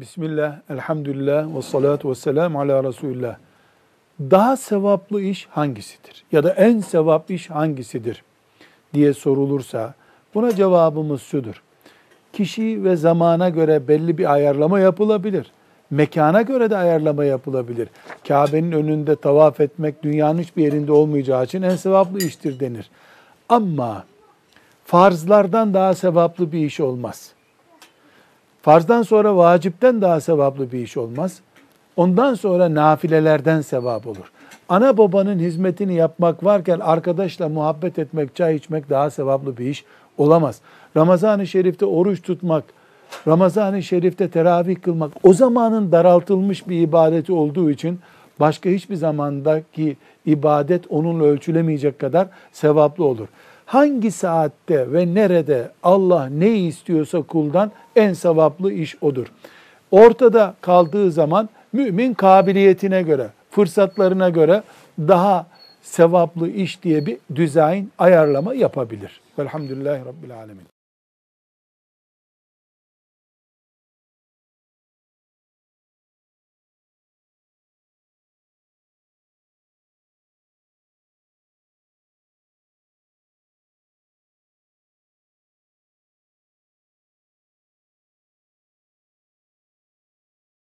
Bismillah, elhamdülillah ve salatu ve selamu ala Resulullah. Daha sevaplı iş hangisidir? Ya da en sevaplı iş hangisidir? diye sorulursa buna cevabımız şudur. Kişi ve zamana göre belli bir ayarlama yapılabilir. Mekana göre de ayarlama yapılabilir. Kabe'nin önünde tavaf etmek dünyanın hiçbir yerinde olmayacağı için en sevaplı iştir denir. Ama farzlardan daha sevaplı bir iş olmaz. Farzdan sonra vacipten daha sevaplı bir iş olmaz. Ondan sonra nafilelerden sevap olur. Ana babanın hizmetini yapmak varken arkadaşla muhabbet etmek, çay içmek daha sevaplı bir iş olamaz. Ramazan-ı Şerif'te oruç tutmak, Ramazan-ı Şerif'te teravih kılmak o zamanın daraltılmış bir ibadeti olduğu için başka hiçbir zamandaki ibadet onunla ölçülemeyecek kadar sevaplı olur. Hangi saatte ve nerede Allah ne istiyorsa kuldan en sevaplı iş odur. Ortada kaldığı zaman mümin kabiliyetine göre, fırsatlarına göre daha sevaplı iş diye bir düzen ayarlama yapabilir. Velhamdülillahi Rabbil Alemin.